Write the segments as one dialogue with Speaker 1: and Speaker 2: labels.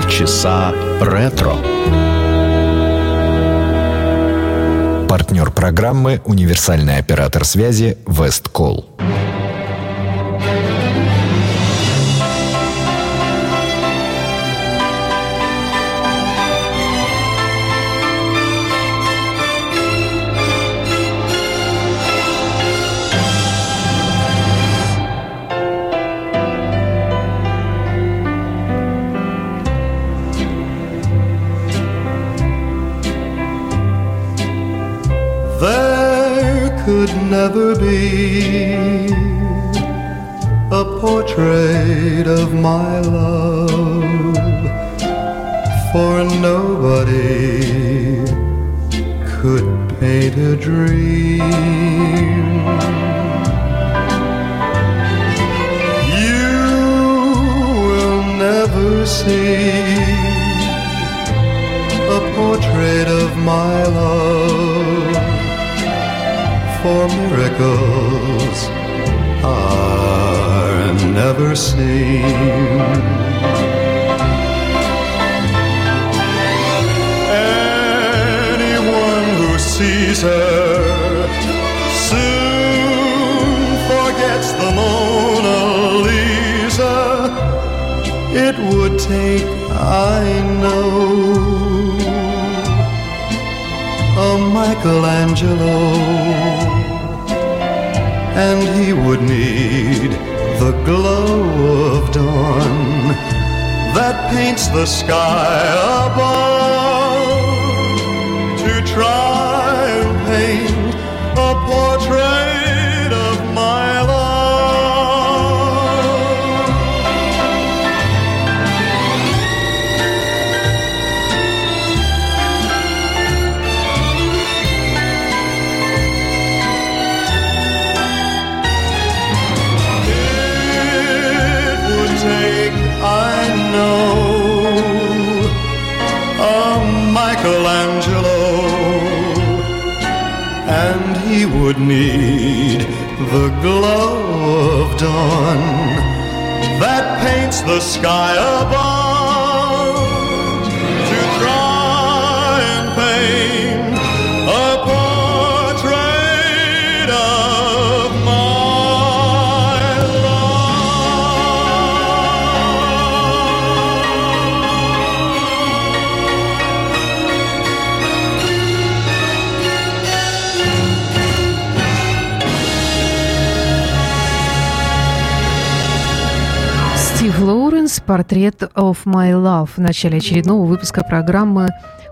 Speaker 1: Полчаса ретро. Партнер программы «Универсальный оператор связи Весткол».
Speaker 2: could a portrait of my love, for nobody could paint a dream. You will never see a portrait of my love for miracles are never seen. Anyone who sees her soon forgets the Mona Lisa. It would take, I know a Michelangelo, and he would need the glow of dawn that paints the sky above dawn that paints the sky above
Speaker 3: «Портрет of My Love» в начале очередного выпуска программы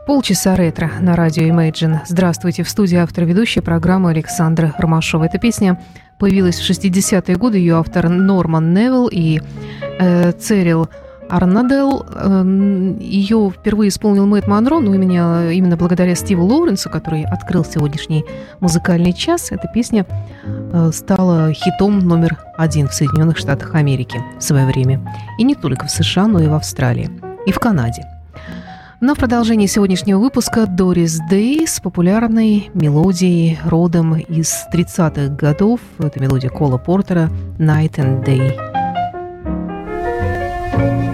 Speaker 3: «Полчаса ретро» на радио Imagine. Здравствуйте, в студии автор ведущей программы Александра Ромашова. Эта песня появилась в 60-е годы, ее автор Норман Невилл и э, Церил Арнадел. Э, Ее впервые исполнил Мэтт Монро, но именно, именно благодаря Стиву Лоуренсу, который открыл сегодняшний музыкальный час, эта песня э, стала хитом номер один в Соединенных Штатах Америки в свое время. И не только в США, но и в Австралии. И в Канаде. На продолжение сегодняшнего выпуска Дорис Дэй с популярной мелодией родом из 30-х годов. Это мелодия Кола Портера «Night and Day».
Speaker 4: night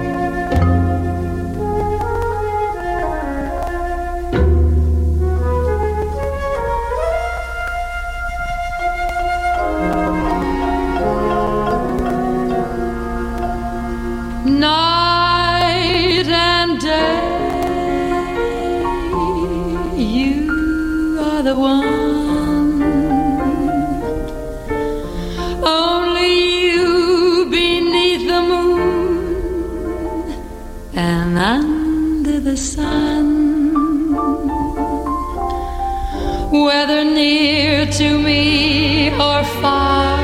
Speaker 4: Whether near to me or far.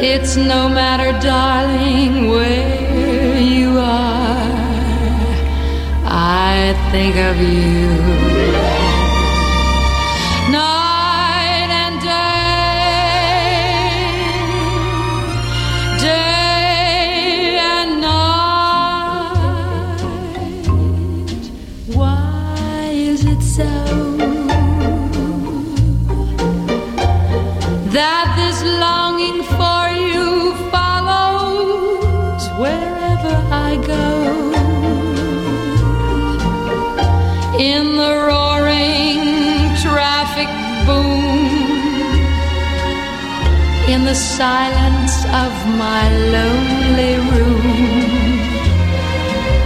Speaker 4: It's no matter, darling, where you are. I think of you. In the silence of my lonely room.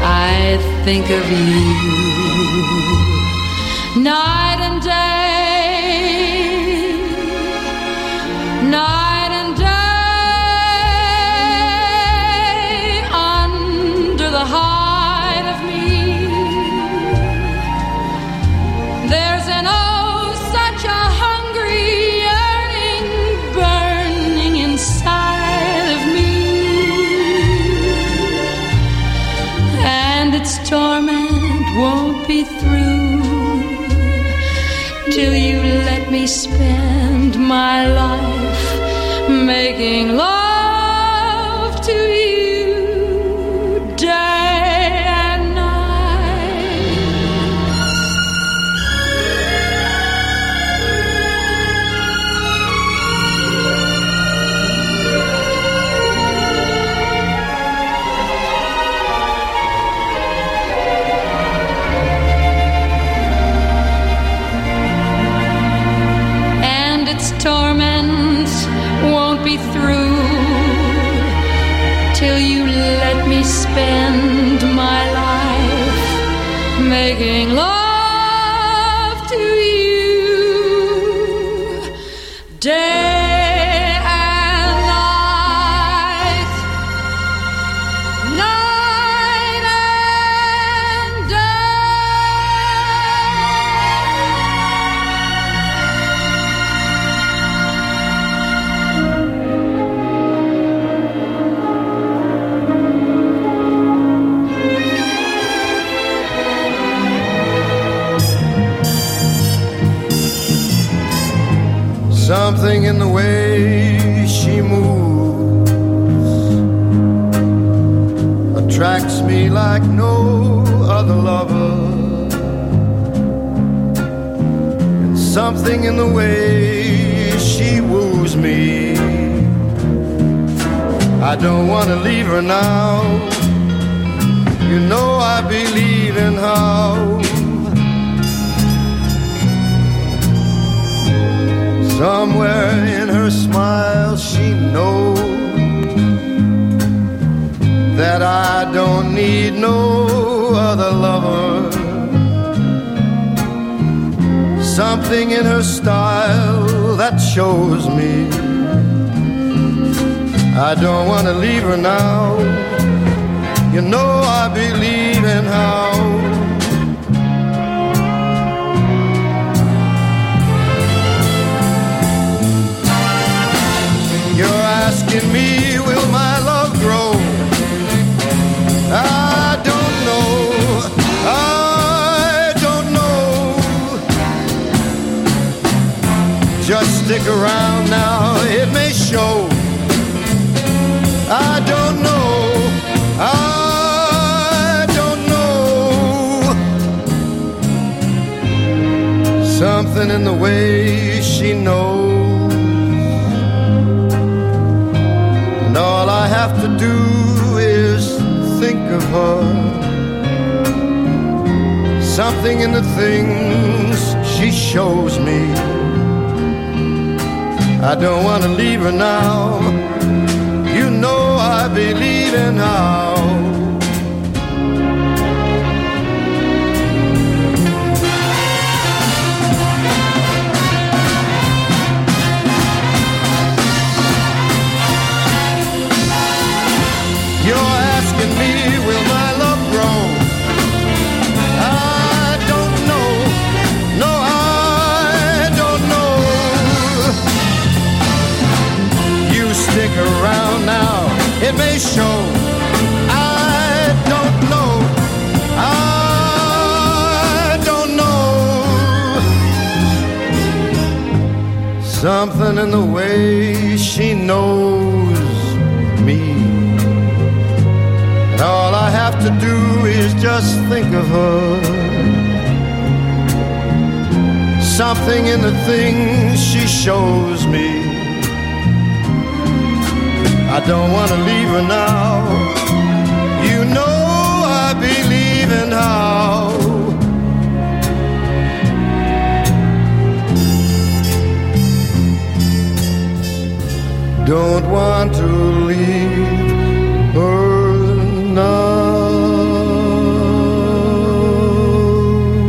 Speaker 4: I think of you night and day, spend my life making love
Speaker 5: leave her now. You know I believe in how Somewhere in her smile, she knows that I don't need no other lover. Something in her style that shows me I don't want to leave her now. You know I believe in how. You're asking me, will my love grow? I don't know. I don't know. Just stick around now, it may show. In the way she knows. And all I have to do is think of her. Something in the things she shows me. I don't want to leave her now. You know I believe in how. Something in the way she knows me. And all I have to do is just think of her. Something in the things she shows me. I don't want to leave her now. You know I believe in how.
Speaker 6: Don't want to leave her now.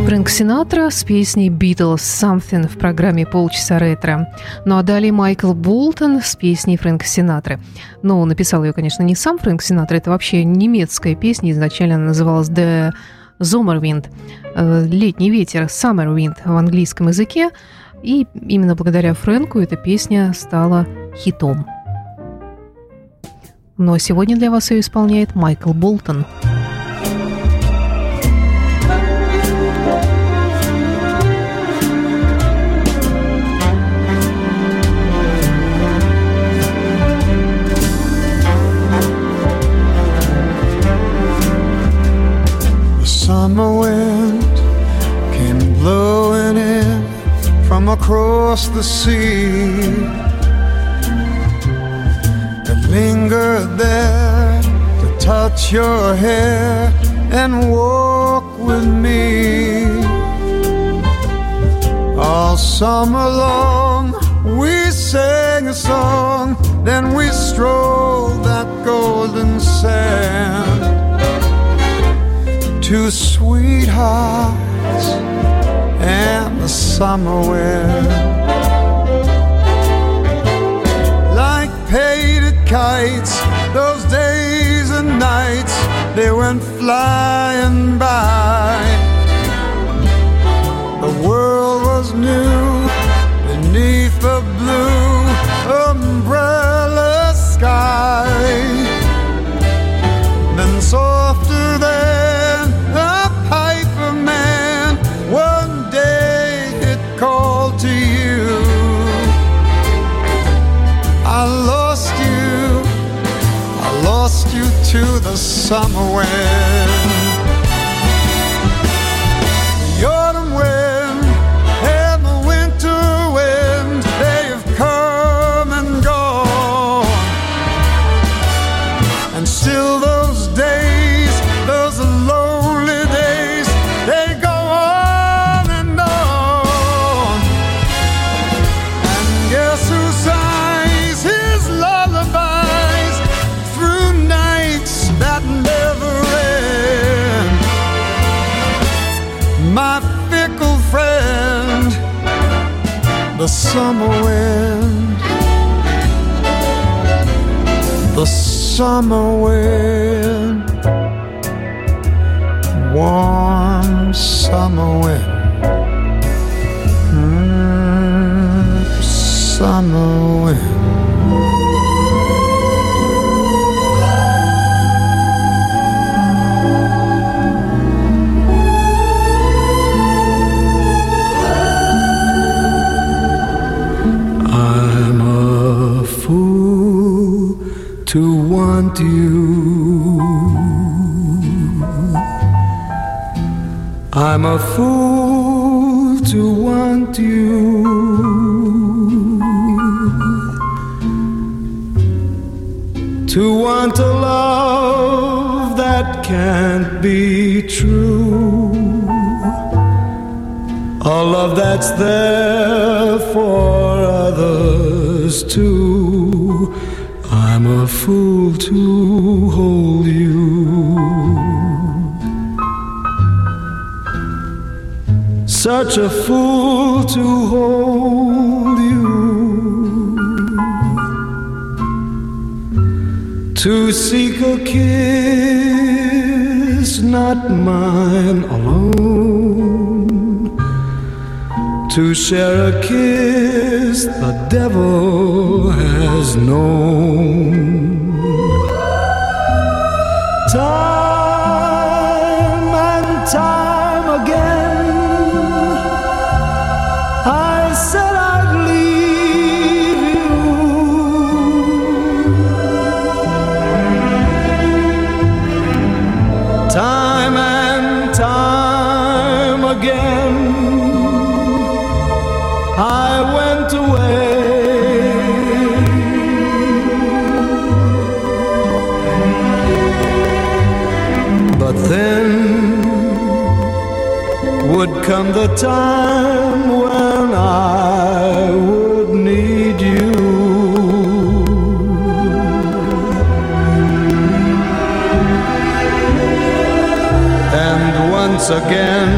Speaker 3: Фрэнк Синатра с песней «Beatles Something» в программе «Полчаса ретро». Ну а далее Майкл Болтон с песней Фрэнка Синатры. Ну, написал ее, конечно, не сам Фрэнк Синатра, это вообще немецкая песня, изначально она называлась «The Sommerwind», э, «Летний ветер», «Summer Wind» в английском языке. И именно благодаря Фрэнку эта песня стала хитом. Но сегодня для вас ее исполняет Майкл Болтон.
Speaker 6: The summer wind came blowing in from across the sea. It lingered there to touch your hair and walk with me. All summer long we sang a song, then we strolled that golden sand two sweethearts and the summer wind. Like painted kites, those days and nights they went flying by. The summer wind. The summer wind, warm summer wind, Mm, summer wind. You. I'm a fool to want you. To want a love that can't be true. A love that's there for others too. I'm a fool to hold you. Such a fool to hold you. To seek a kiss, not mine alone to share a kiss the devil has known. Time and time again, I said I'd leave you. Time and time again. come the time when I would need you. And once again,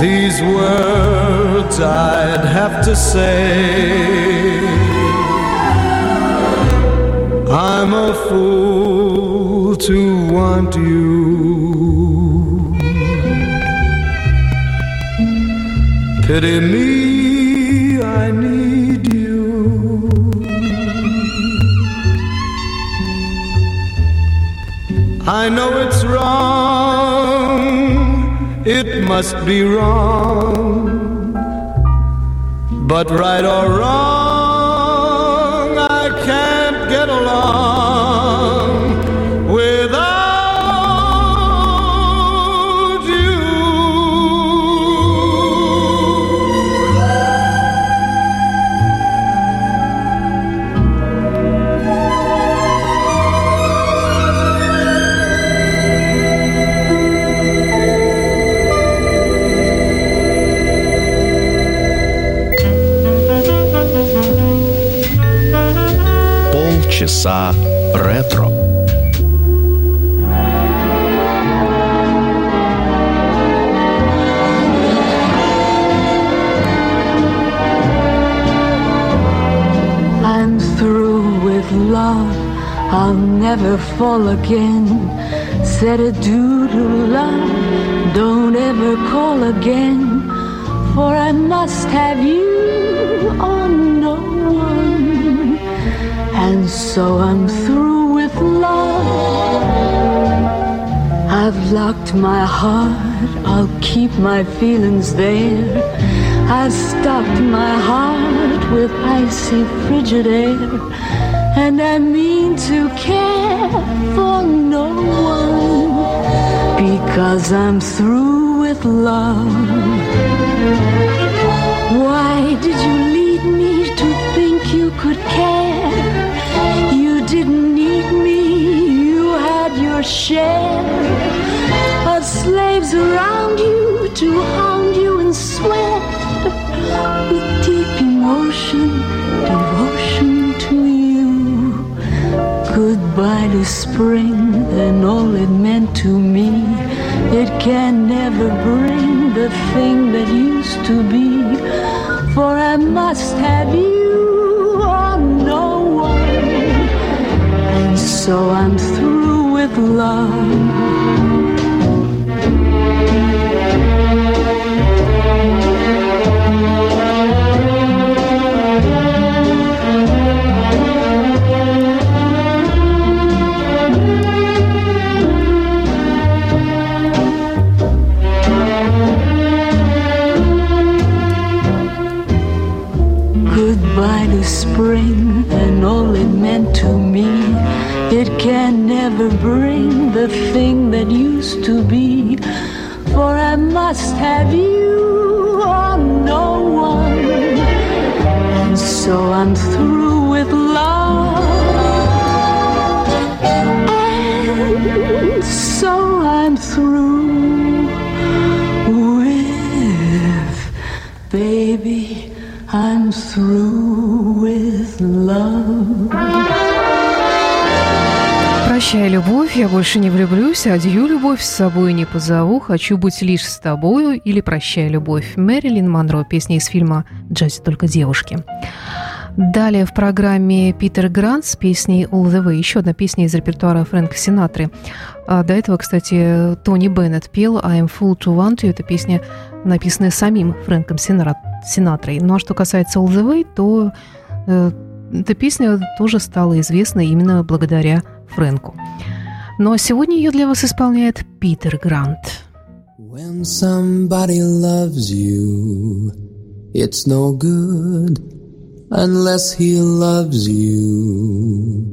Speaker 6: these words I'd have to say. I'm a fool to want you. Pity me, I need you. I know it's wrong, it must be wrong, but right or wrong,
Speaker 7: Полчаса ретро.
Speaker 8: I'm through with love, I'll never fall again. Said adieu to love, don't ever call again. For I must have you on no one. and so I'm through with love. I've locked my heart, I'll keep my feelings there. I've stopped my heart with icy frigid air, and I mean to care for no one because I'm through with love. Share of slaves around you to hound you and sweat with deep emotion, devotion to you. Goodbye to spring and all it meant to me. It can never bring the thing that used to be. For I must have you or no one. And so I'm through love. The thing that used to
Speaker 3: Прощай, любовь, я больше не влюблюсь, адью, любовь, с собой не позову, хочу быть лишь с тобою или прощай, любовь. Мэрилин Монро, песня из фильма «Джаз только девушки». Далее в программе Питер Грант с песней «All the Way». Еще одна песня из репертуара Фрэнка Синатры. А до этого, кстати, Тони Беннет пел «I'm full to want you». Это песня, написанная самим Фрэнком Синатрой. Ну а что касается «All the Way», то э, эта песня тоже стала известна именно благодаря Фрэнку. Но сегодня ее для вас исполняет Питер Грант.
Speaker 9: When somebody loves you, it's no good unless he loves you.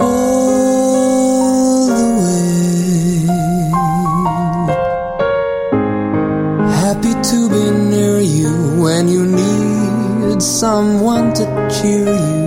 Speaker 9: All the way. Happy to be near you when you need someone to cheer you.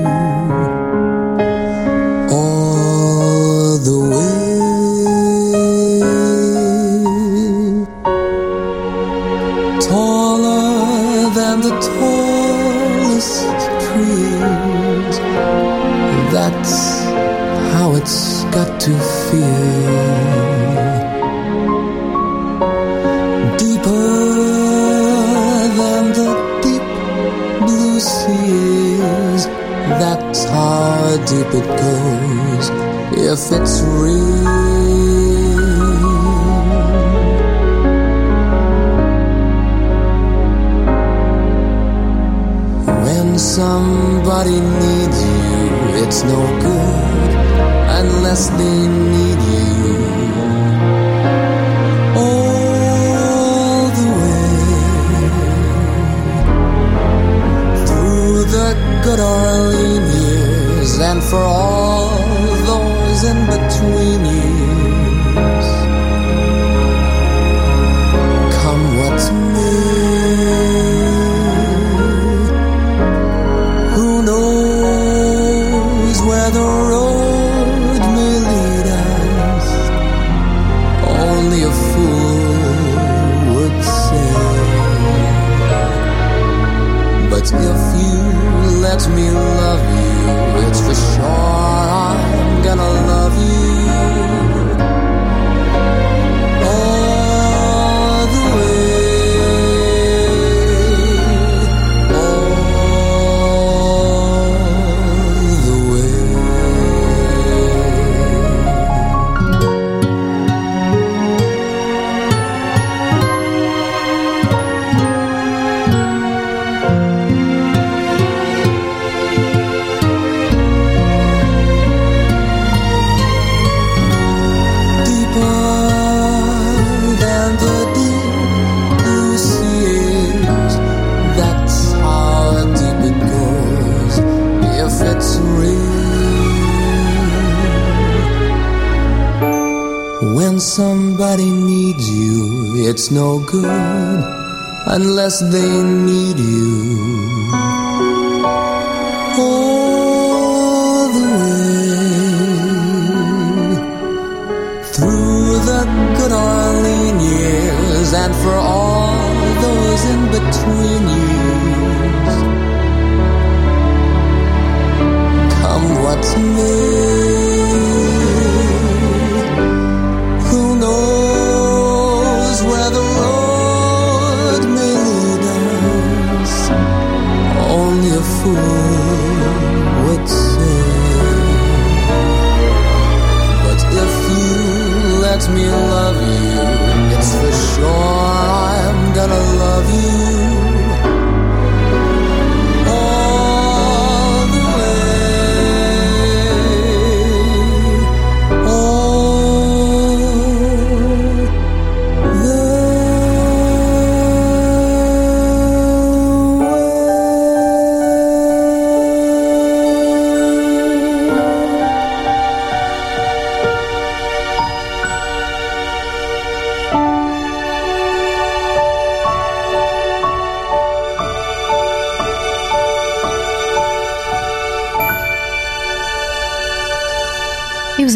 Speaker 9: and for all those in between you. no good unless they need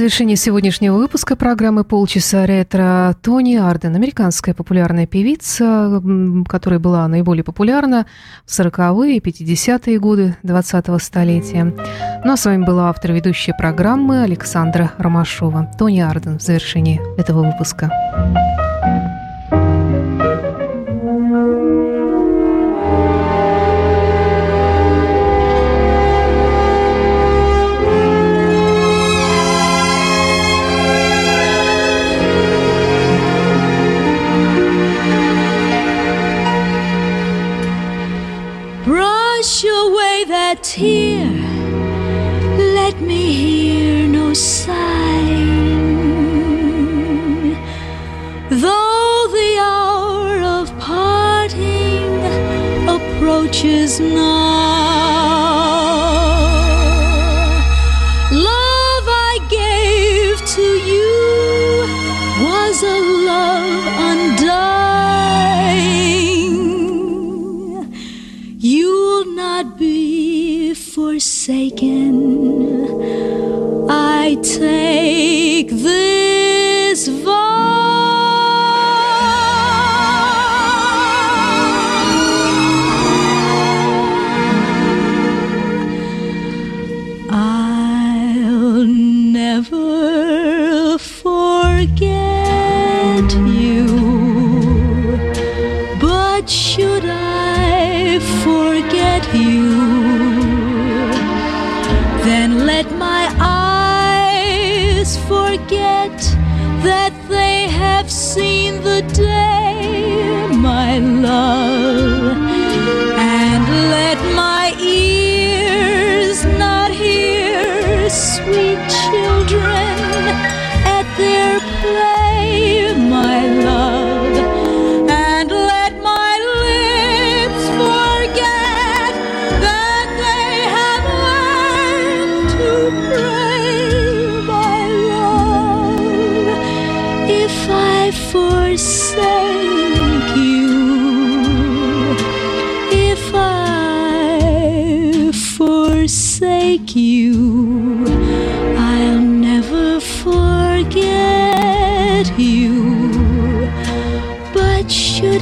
Speaker 3: завершении сегодняшнего выпуска программы «Полчаса ретро» Тони Арден, американская популярная певица, которая была наиболее популярна в 40-е и 50-е годы 20-го столетия. Ну а с вами была автор ведущая программы Александра Ромашова. Тони Арден в завершении этого выпуска.
Speaker 8: Brush away that tear, let me hear no sighing. Though the hour of parting approaches now. again.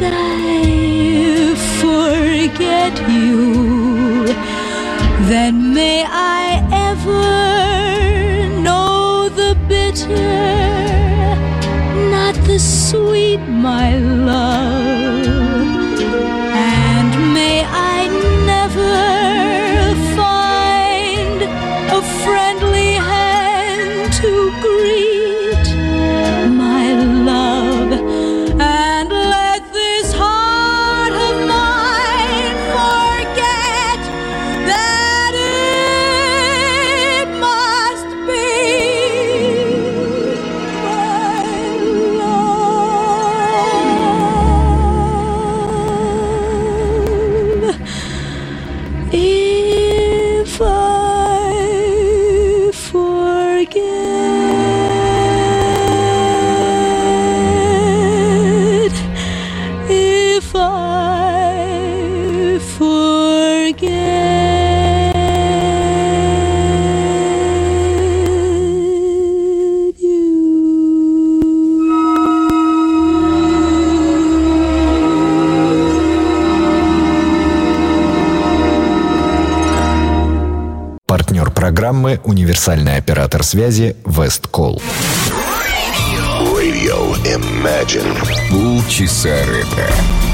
Speaker 8: Could I forget you? Then may I ever know the bitter, not the sweet, my love.
Speaker 1: программы универсальный оператор связи Весткол.
Speaker 10: Полчаса ретро.